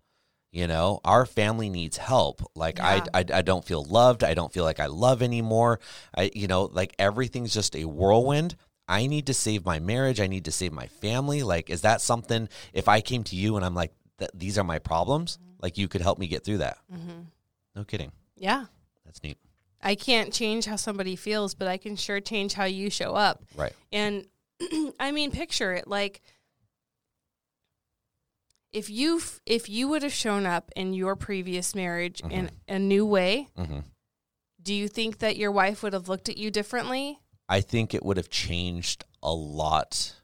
You know, our family needs help. Like Yeah. I, I, I don't feel loved. I don't feel like I love anymore. I, you know, like everything's just a whirlwind. I need to save my marriage. I need to save my family. Like, is that something? If I came to you and I'm like, these are my problems, like you could help me get through that. hmm No kidding. yeah That's neat. I can't change how somebody feels but i can sure change how you show up Right. And I mean, picture it like if you if you would have shown up in your previous marriage in a new way, hmm do you think that your wife would have looked at you differently? I think it would have changed a lot,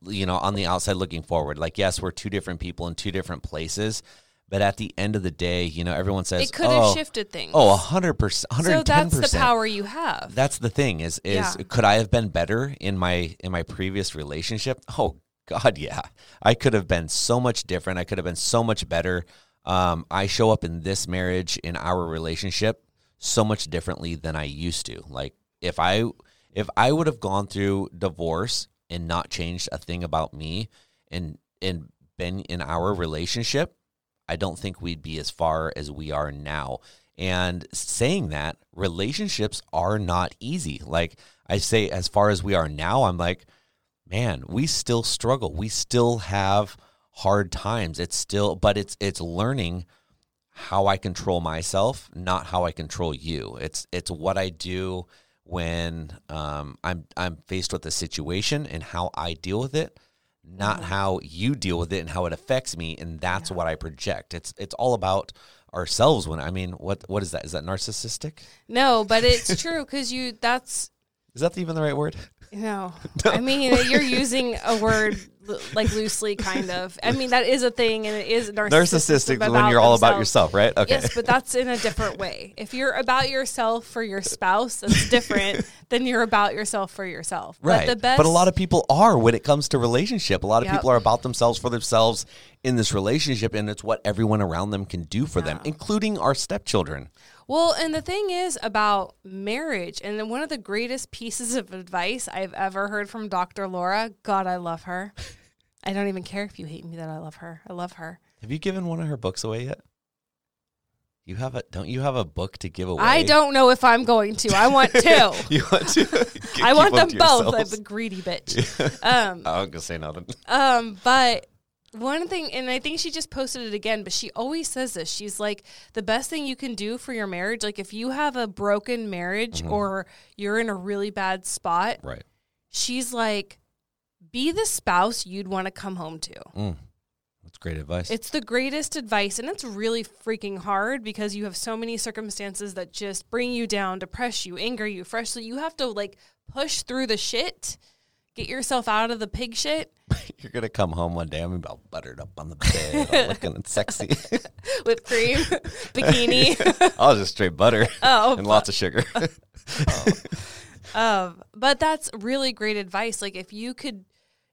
you know, on the outside looking forward. Like, yes, we're two different people in two different places, but at the end of the day, you know, everyone says, It could have oh, shifted things. oh, 100%, 110%. so that's the power you have. That's the thing is, is Yeah. could I have been better in my, in my previous relationship? Oh God, yeah. I could have been so much different. I could have been so much better. Um, I show up in this marriage, in our relationship, so much differently than I used to. Like if I if I would have gone through divorce and not changed a thing about me and and been in our relationship, I don't think we'd be as far as we are now. And saying that, relationships are not easy. Like I say, as far as we are now, I'm like, man, we still struggle. We still have hard times. It's still, but it's it's learning how I control myself, not how I control you. It's it's what I do when um, I'm I'm faced with a situation and how I deal with it, not mm-hmm. how you deal with it and how it affects me, and that's what I project. It's it's all about ourselves. When I mean, what what is that? Is that narcissistic? no, but it's true because you. That's Is that even the right word? no. I mean, you're using a word like loosely, kind of. I mean, that is a thing, and it is narcissistic. Narcissistic when you're all about yourself, right? Okay. Yes, but that's in a different way. If you're about yourself for your spouse, that's different than you're about yourself for yourself. Right. But the best but a lot of people are when it comes to relationship. A lot of Yep. people are about themselves for themselves in this relationship, and it's what everyone around them can do for them, including our stepchildren. Well, and the thing is about marriage, and one of the greatest pieces of advice I've ever heard from Dr. Laura, God, I love her. I don't even care if you hate me that I love her. I love her. Have you given one of her books away yet? You have a don't you have a book to give away? I don't know if I'm going to. I want two. you want to? I want them both. I'm a greedy bitch. Um, I'm gonna say nothing. Um, but one thing, and I think she just posted it again, but she always says this. She's like, the best thing you can do for your marriage, like if you have a broken marriage or you're in a really bad spot, Right. she's like, be the spouse you'd want to come home to. Mm. That's great advice. It's the greatest advice, and it's really freaking hard because you have so many circumstances that just bring you down, depress you, anger you, freshly. You have to like push through the shit, get yourself out of the pig shit. You're gonna come home one day. I'm about buttered up on the bed, looking sexy. whipped cream, bikini. I'll just straight butter oh, and lots of sugar. um, but that's really great advice. Like if you could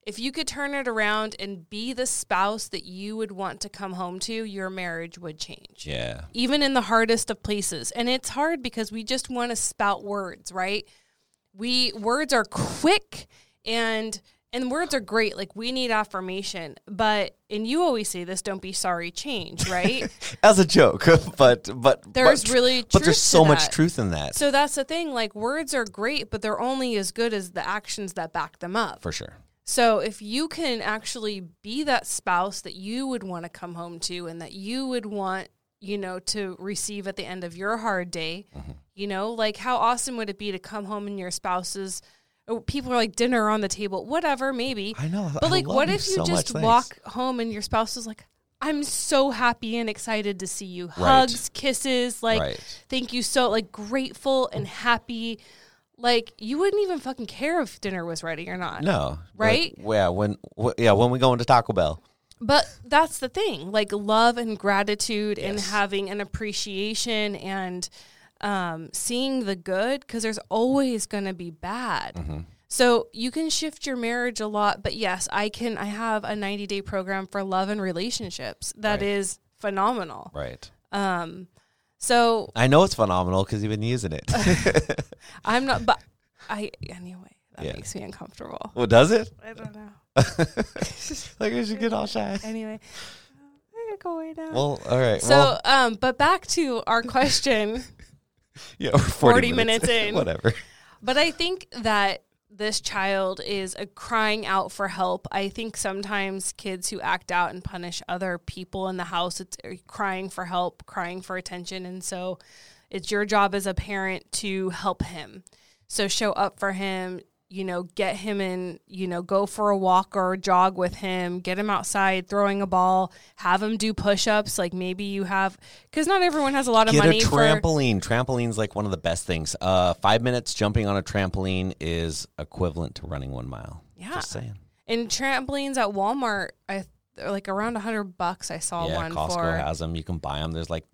if you could turn it around and be the spouse that you would want to come home to, your marriage would change. Yeah. Even in the hardest of places. And it's hard because we just want to spout words, right? We words are quick and and words are great. Like we need affirmation, but and you always say this: "Don't be sorry, change." Right? As a joke, but but There's but, really but there's so much truth in that so that's the thing. Like words are great, but they're only as good as the actions that back them up. for sure. So if you can actually be that spouse that you would want to come home to and that you would want, you know, to receive at the end of your hard day, Mm-hmm. you know, like how awesome would it be to come home and your spouse's oh, people are like dinner on the table, whatever, maybe. I know, But I like what if you so just much, walk thanks. home and your spouse is like I'm so happy and excited to see you. Right. Hugs, kisses, like Right. thank you so like grateful and happy. Like you wouldn't even fucking care if dinner was ready or not. No, Right? Like, yeah, when wh- yeah when we go into Taco Bell. But that's the thing, like love and gratitude and having an appreciation and um, seeing the good because there's always going to be bad. Mm-hmm. So you can shift your marriage a lot, but yes, I can. I have a 90 day program for love and relationships that is Right. phenomenal. Right. Um, so I know it's phenomenal because you've been using it. I'm not, but I anyway. That Yeah. makes me uncomfortable. well, does it? I don't know. like I should get all shy. Anyway, I'm gonna go away now. Well, all right. so, well, um, but back to our question. yeah, we're 40, 40 minutes in. Whatever. But I think that this child is crying out for help. I think sometimes kids who act out and punish other people in the house, it's uh, crying for help, crying for attention. And so it's your job as a parent to help him. So show up for him, you know, get him in, you know, go for a walk or a jog with him, get him outside throwing a ball, have him do push ups. Like maybe you have, because not everyone has a lot of Get a money for. trampoline. Trampoline's like one of the best things. Uh, five minutes jumping on a trampoline is equivalent to running one mile. Yeah. Just saying. And trampolines at Walmart, I like around a hundred bucks. I saw yeah, one Costco for. has them. You can buy them. There's like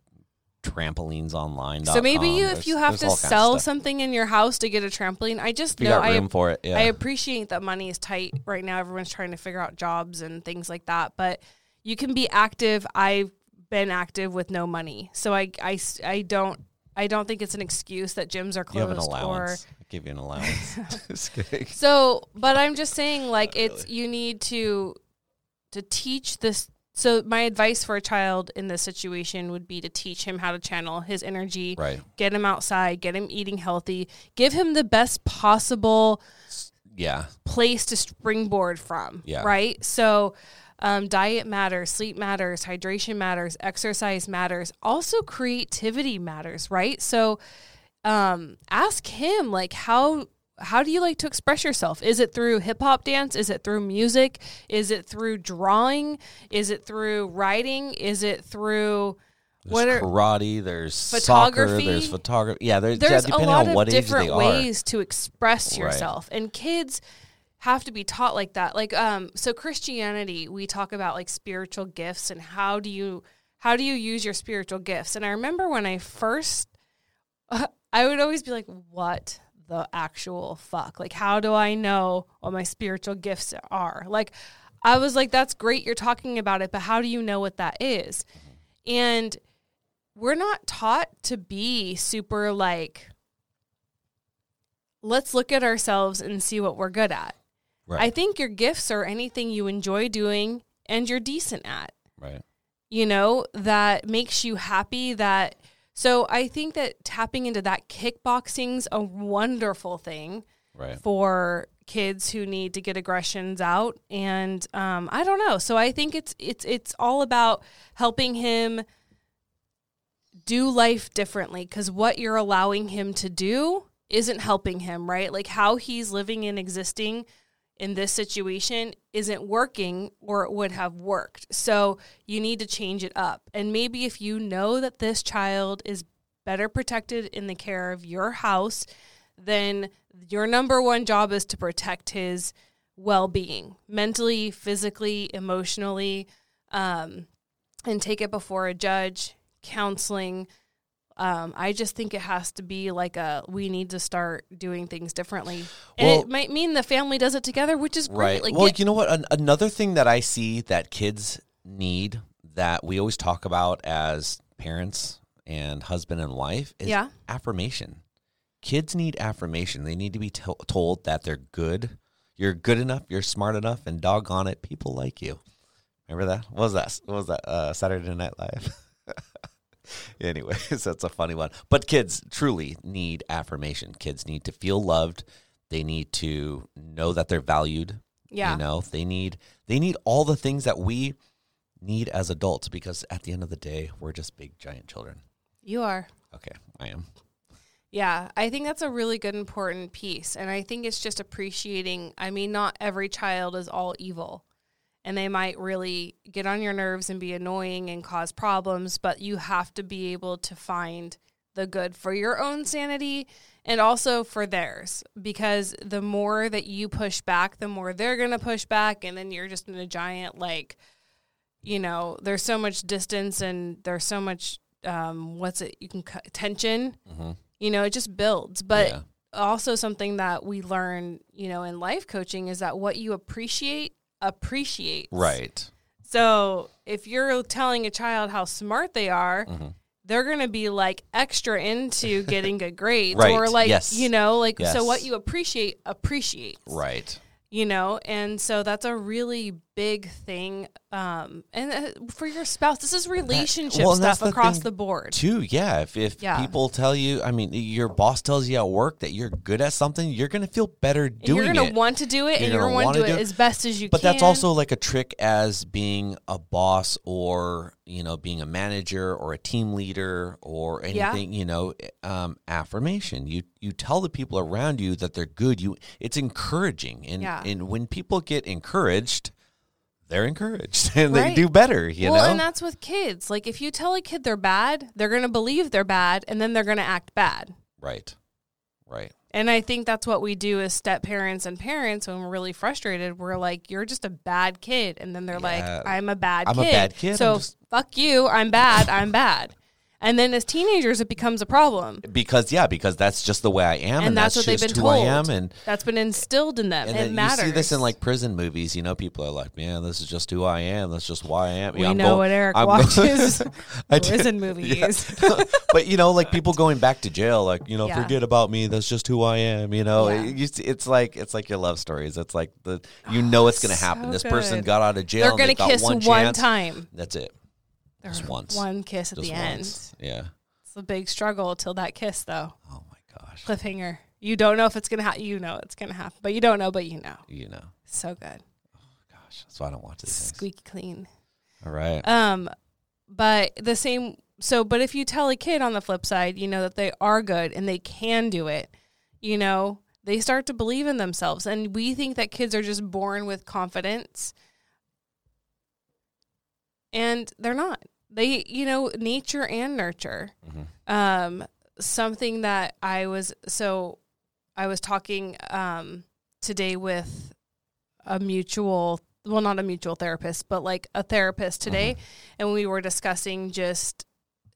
trampolines online. so maybe you, if you have to all kinds of sell something in your house to get a trampoline, I just know I for it. Yeah. I appreciate that money is tight right now. Everyone's trying to figure out jobs and things like that, but you can be active. I've been active with no money, so I I, I don't. I don't think it's an excuse that gyms are you have an closed or. Give you an allowance. So, but I'm just saying, like, it's you need to to teach this. So, my advice for a child in this situation would be to teach him how to channel his energy, Right. get him outside, get him eating healthy, give him the best possible Yeah. place to springboard from. Yeah. Right. So, um, diet matters, sleep matters, hydration matters, exercise matters. Also, creativity matters. Right. So, um, ask him like how how do you like to express yourself? Is it through hip hop dance? Is it through music? Is it through drawing? Is it through writing? Is it through There's what are karate. There's Photography. Soccer, there's photography. Yeah. There's, there's yeah, a lot on of what age different they are. ways to express Right. yourself and kids have to be taught like that like um so christianity we talk about like spiritual gifts and how do you how do you use your spiritual gifts and i remember when i first i would always be like what the actual fuck like how do i know what my spiritual gifts are like i was like that's great you're talking about it but how do you know what that is and we're not taught to be super like let's look at ourselves and see what we're good at. Right. I think your gifts are anything you enjoy doing and you're decent at. right. You know, that makes you happy that so I think that tapping into that kickboxing's a wonderful thing Right. for kids who need to get aggressions out. And um, i don't know. So i think it's it's it's all about helping him do life differently because what you're allowing him to do isn't helping him right? Like how he's living and existing in this situation isn't working or it would have worked. So you need to change it up. And maybe if you know that this child is better protected in the care of your house then your number one job is to protect his well-being mentally physically emotionally um, and take it before a judge counseling Um, I just think it has to be like a we need to start doing things differently. Well- it might mean the family does it together, which is great. Right. Like well, get- you know what? An- another thing that I see that kids need that we always talk about as parents and husband and wife is Yeah. affirmation. Kids need affirmation. They need to be to- told that they're good. You're good enough. You're smart enough, and doggone it, people like you. Remember that? What was that? What was that? Uh, Saturday Night Live. Anyways, that's a funny one. But kids truly need affirmation. Kids need to feel loved. They need to know that they're valued. yeah. You know, they need they need all the things that we need as adults because at the end of the day, we're just big giant children. you are. Okay, I am. Yeah, I think that's a really good important piece. And I think it's just appreciating. I mean, not every child is all evil. And they might really get on your nerves and be annoying and cause problems, but you have to be able to find the good for your own sanity and also for theirs. Because the more that you push back, the more they're going to push back. And then you're just in a giant, like, you know, there's so much distance and there's so much, um, what's it, you can, cut tension hmm you know it just builds but Yeah. also something that we learn you know in life coaching is that what you appreciate appreciates Right. so if you're telling a child how smart they are Mhm. they're going to be like extra into getting good grades Right. or like Yes. you know like so what you appreciate appreciates Right. you know and so that's a really big thing um and uh, for your spouse this is relationship well, stuff the across the board Too, yeah. If if Yeah. people tell you, I mean, your boss tells you at work that you're good at something, you're gonna feel better doing you're going it. to want to do it You're and you're gonna going to want to do it it. as best as you can. but that's also like a trick as being a boss or you know being a manager or a team leader or Yeah. anything you know um, affirmation you you tell the people around you that they're good you it's encouraging and Yeah. and when people get encouraged they're encouraged and they do better you well, know and that's with kids. Like if you tell a kid they're bad, they're going to believe they're bad and then they're going to act bad. right right And I think that's what we do as step parents and parents when we're really frustrated. We're like, "You're just a bad kid," and then they're Yeah. like, "I'm a bad I'm a kid." bad kid. So just- fuck you. I'm bad. I'm bad. And then as teenagers, it becomes a problem, because yeah because that's just the way i am and, and, that's, what they've been who told. i am and that's been instilled in them. And it matters. you see this in like prison movies. You know, people are like, "Man, this is just who I am. That's just why I am." we Yeah, know what Eric I'm watches. Prison movies. but you know, like people going back to jail, like you know, Yeah. forget about me. That's just who I am. You know, Yeah. It- it's like it's like your love stories. It's like the you ah, know it's going to happen. So this person got out of jail. They're going to kiss one, one, time. That's it. Just Or once. One kiss at Just the once. Yeah. It's a big struggle till that kiss, though. Oh my gosh. Cliffhanger. You don't know if it's going to happen. You know it's going to happen, but you don't know, but you know. You know, So good. Oh gosh, that's why I don't watch things. Squeaky clean. All right. Um, but the same. So, but if you tell a kid on the flip side, you know that they are good and they can do it, you know, they start to believe in themselves. And we think that kids are just born with confidence, and they're not. They, you know, nature and nurture. Mhm. Um, something that I was so I was talking um today with a mutual well not a mutual therapist but like a therapist today and we were discussing just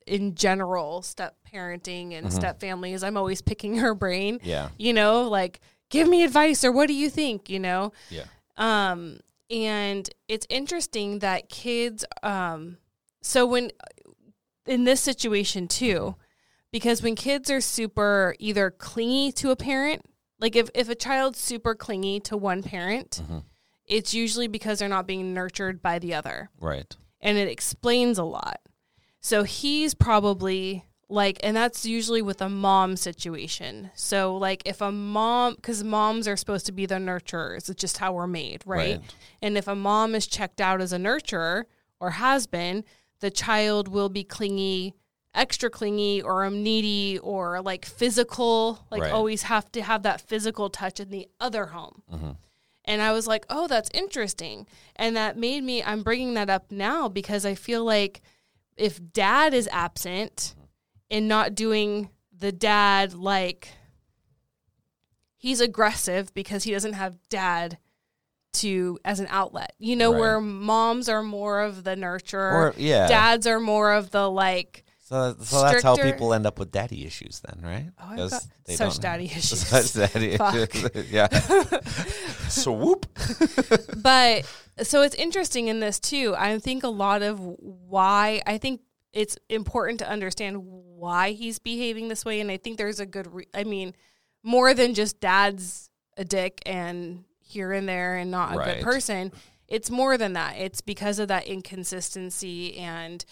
in general step parenting and Mhm. step families i'm always picking her brain Yeah. you know like give me advice or what do you think you know Yeah. um and it's interesting that kids um so when in this situation too because when kids are super either clingy to a parent like if, if a child's super clingy to one parent Mhm. it's usually because they're not being nurtured by the other Right. and it explains a lot. So he's probably like, and that's usually with a mom situation. So, like, if a mom, because moms are supposed to be the nurturers, it's just how we're made, right? Right. And if a mom is checked out as a nurturer or has been, the child will be clingy, extra clingy, or I'm needy, or like physical, like Right. always have to have that physical touch in the other home. Mhm. And I was like, oh, that's interesting. And that made me, I'm bringing that up now because I feel like if dad is absent and not doing the dad, like, he's aggressive because he doesn't have dad to as an outlet. You know, Right. where moms are more of the nurturer, Or yeah. dads are more of the like So, so that's how people end up with daddy issues, then, right? Oh, I've got such daddy issues. Such daddy issues. yeah. Swoop. but so it's interesting in this too. I think a lot of why I think it's important to understand why he's behaving this way, and I think there's a good. Re- I mean, more than just dad's a dick and here and there and not a Right. good person. It's more than that. It's because of that inconsistency and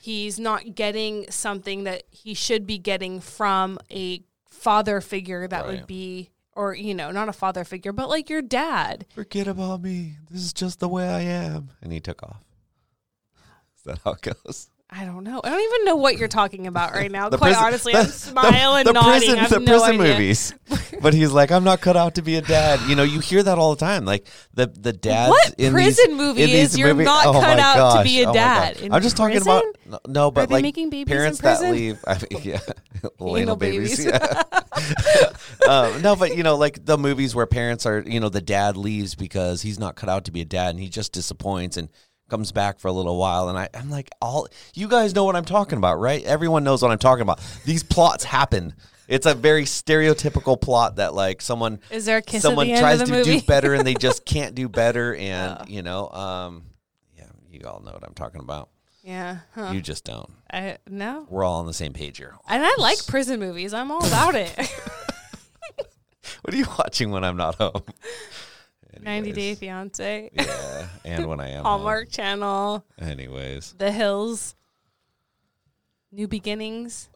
he's not getting something that he should be getting from a father figure that Right. would be or you know not a father figure but like your dad Forget about me. This is just the way I am. And he took off. Is that how it goes? I don't know. I don't even know what you're talking about right now. Quite prison- honestly, the- I'm smiling, the nodding. prison, the no prison idea. movies. but he's like, I'm not cut out to be a dad. You know, you hear that all the time. Like the the dads What in prison these, movie in is you're movie- not oh cut out to be a oh dad? In I'm just talking about no, but like making babies in parents that leave. I mean, yeah, Anal babies. Yeah. um, no, but you know, like the movies where parents are, you know, the dad leaves because he's not cut out to be a dad, and he just disappoints and comes back for a little while. And I, I'm like, all you guys know what I'm talking about, right? Everyone knows what I'm talking about. These plots happen. It's a very stereotypical plot that like someone Is there a kiss someone at the end tries to movie? do better and they just can't do better, and you know, um, yeah, you all know what I'm talking about. yeah. Huh. You just don't. I, no. We're all on the same page here. And I like prison movies. I'm all about it. What are you watching when I'm not home? 90 Day Fiance, Yeah, and when I am Hallmark Channel. Anyways, The Hills, New Beginnings.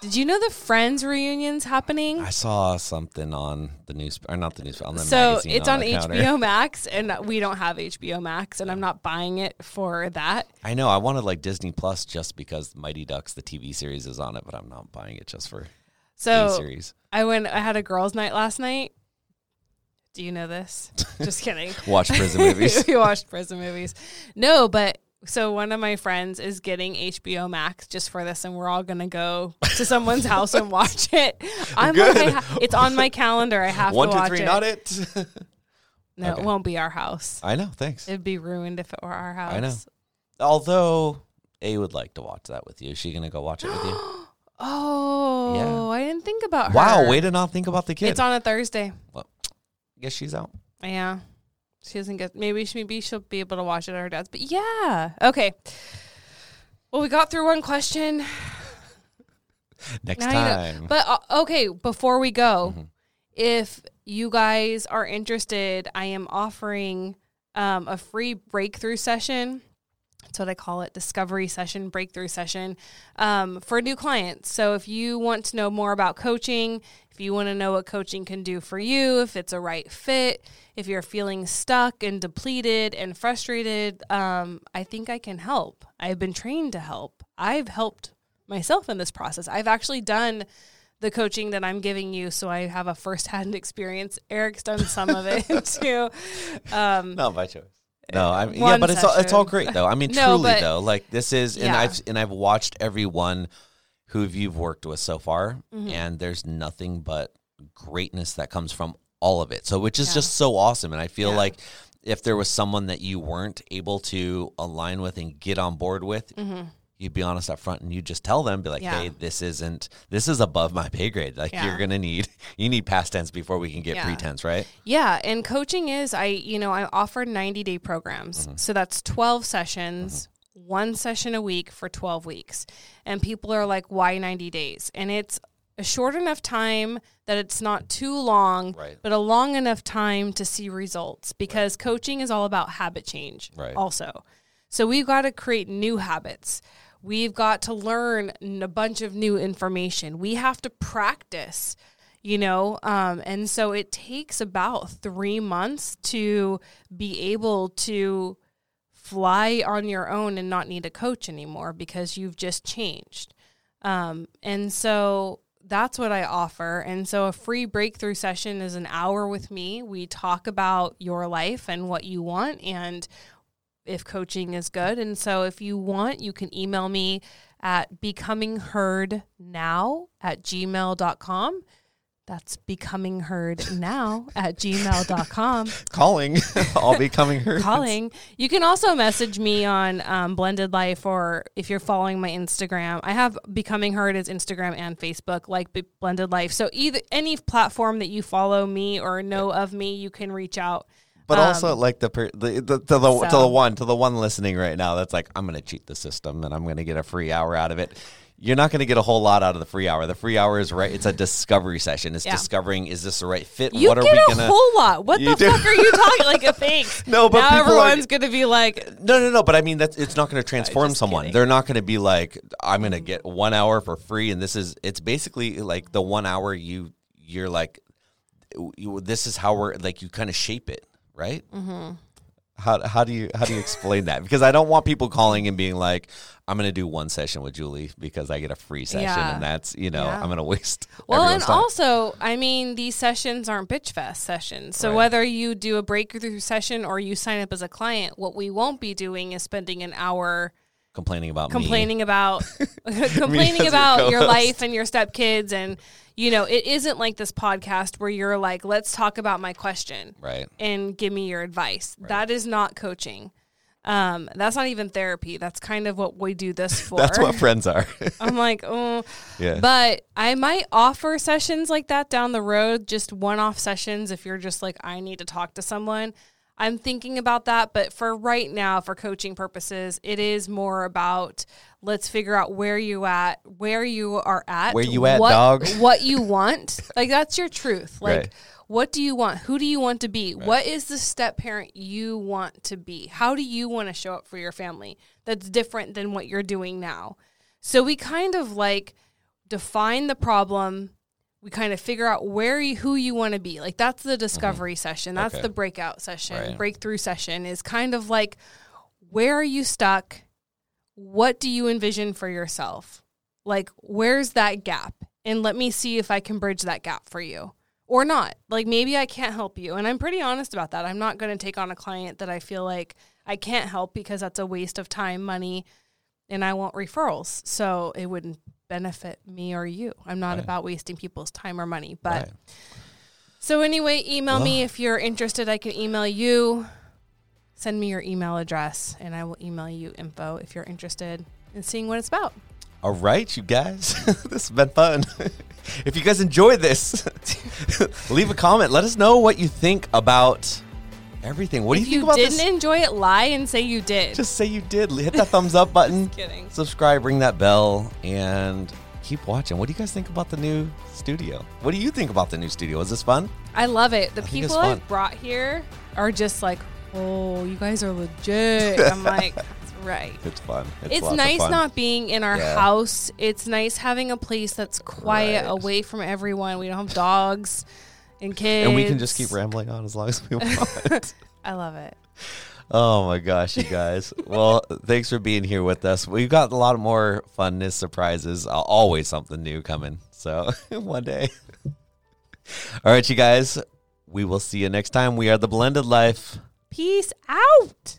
Did you know the Friends reunion's happening? I saw something on the news, or not the news, on the so magazine So it's on, counter. HBO Max, and we don't have HBO Max, and I'm not buying it for that. I know I wanted like Disney Plus just because Mighty Ducks, the TV series, is on it, but I'm not buying it just for So series. I went. I had a girls' night last night. Do you know this? Just kidding. Watch prison movies. we watched prison movies. No, but so one of my friends is getting HBO Max just for this, and we're all gonna go to someone's house and watch it. I'm Good. like, ha- it's on my calendar. I have One, to two, watch three, it. not it. No, Okay. it won't be our house. I know. Thanks. It'd be ruined if it were our house. I know. Although A would like to watch that with you. Is she gonna go watch it with you? Oh, Yeah. I didn't think about her. wow, way to not think about the kid. It's on a Thursday. Guess she's out. Yeah. She doesn't get maybe she maybe she'll be able to watch it at her dad's. But yeah. Okay. Well, we got through one question. Next Now you know. time. But uh, okay, before we go, Mhm. if you guys are interested, I am offering um, a free breakthrough session. That's what I call it discovery session, breakthrough session um, for new clients. So if you want to know more about coaching, if you want to know what coaching can do for you, if it's a right fit, if you're feeling stuck and depleted and frustrated, um, I think I can help. I've been trained to help. I've helped myself in this process. I've actually done the coaching that I'm giving you, so I have a firsthand experience. Eric's done some of it too. Um, Not by choice. No, I mean, yeah, but it's all, it's all great though. I mean, No, truly but- though, like this is, and Yeah. I've and I've watched everyone who you've worked with so far, Mm-hmm. and there's nothing but greatness that comes from all of it. So, which is Yeah. just so awesome, and I feel Yeah. like if there was someone that you weren't able to align with and get on board with. You'd be honest up front and you'd just tell them, be like, Mm-hmm. Yeah. hey, this isn't, this is above my pay grade. Like, you're going to need, you need past tense before we can get pretense, right? Yeah, and coaching is I, you know, I offer 90-day programs. So that's 12 sessions, one session a week for 12 weeks. And people are like, "Why 90 days?" And it's a short enough time that it's not too long, Right. but a long enough time to see results because coaching is all about habit change Right. also. So we've got to create new habits. We've got to learn a bunch of new information. We have to practice, you know, um, and so it takes about three months to be able to fly on your own and not need a coach anymore because you've just changed. Um, and so that's what I offer. And so a free breakthrough session is an hour with me. We talk about your life and what you want and if coaching is good. And so if you want, you can email me at becomingheardnow at gmail.com. That's becoming heard now at gmail.com. Calling. I'll be coming here. Calling. You can also message me on um, Blended Life or if you're following my Instagram. I have Becoming Heard as Instagram and Facebook, like B- Blended Life. So either any platform that you follow me or know of me, you can reach out. But Um, also like the, per, the, the to the to the one to the one listening right now that's like I'm going to cheat the system and I'm going to get a free hour out of it. You're not going to get a whole lot out of the free hour. The free hour is right. It's a discovery session. It's Yeah. discovering is this the right fit? You what are get we a gonna? whole lot. What the do. fuck are you talking like a thanks? No, but now everyone's gonna be like, No, no, no. But I mean, that's it's not going to transform someone. kidding. They're not going to be like, I'm going to get one hour for free, and this is. It's basically like the one hour you you're like, you, this is how we're like you kind of shape it, right? Mm-hmm. How how do you how do you explain that? Because I don't want people calling and being like, I'm going to do one session with Julie because I get a free session, Yeah. and that's you know Yeah. I'm going to waste. Well, and time. also, I mean, these sessions aren't bitch fest sessions. So Right. whether you do a breakthrough session or you sign up as a client, what we won't be doing is spending an hour complaining about me. complaining about complaining about your life and your stepkids and you know, it isn't like this podcast where you're like, let's talk about my question right? and give me your advice. That is not coaching. Um, that's not even therapy. That's kind of what we do this for. That's what friends are. I'm like, oh, yeah. but I might offer sessions like that down the road, just one off sessions if you're just like, I need to talk to someone. I'm thinking about that. But for right now, for coaching purposes, it is more about let's figure out where you at, where you are at. Where you at, what, dog? What you want. like that's your truth. Like Right. what do you want? Who do you want to be? What is the step parent you want to be? How do you want to show up for your family that's different than what you're doing now? So we kind of like define the problem. We kind of figure out where you, who you want to be. Like that's the discovery session. That's Mm-hmm. Okay. the breakout session. Right. Breakthrough session is kind of like where are you stuck? What do you envision for yourself? Like where's that gap? And let me see if I can bridge that gap for you or not. Like maybe I can't help you. And I'm pretty honest about that. I'm not going to take on a client that I feel like I can't help because that's a waste of time, money, and I want referrals. So it wouldn't benefit me or you. I'm not Right. about wasting people's time or money. But Right. so anyway, email me if you're interested. I can email you. Send me your email address and I will email you info if you're interested in seeing what it's about. All right, you guys. this has been fun. if you guys enjoyed this, leave a comment. Let us know what you think about everything. What if do you you think about this? You didn't enjoy it, lie and say you did. Just say you did. Hit that thumbs up button. kidding. Subscribe, ring that bell, and keep watching. What do you guys think about the new studio? What do you think about the new studio? Is this fun? I love it. The think it's people fun. I've brought here are just like, oh, you guys are legit. I'm like, that's right. It's fun. It's, It's lots of nice fun. not being in our Yeah. house. It's nice having a place that's quiet, Right. away from everyone. We don't have dogs and kids. and we can just keep rambling on as long as we want. I love it. Oh my gosh, you guys. well, thanks for being here with us. We've got a lot more funness, surprises, always something new coming. So one day. All right, you guys. We will see you next time. We are the Blended Life. Peace out.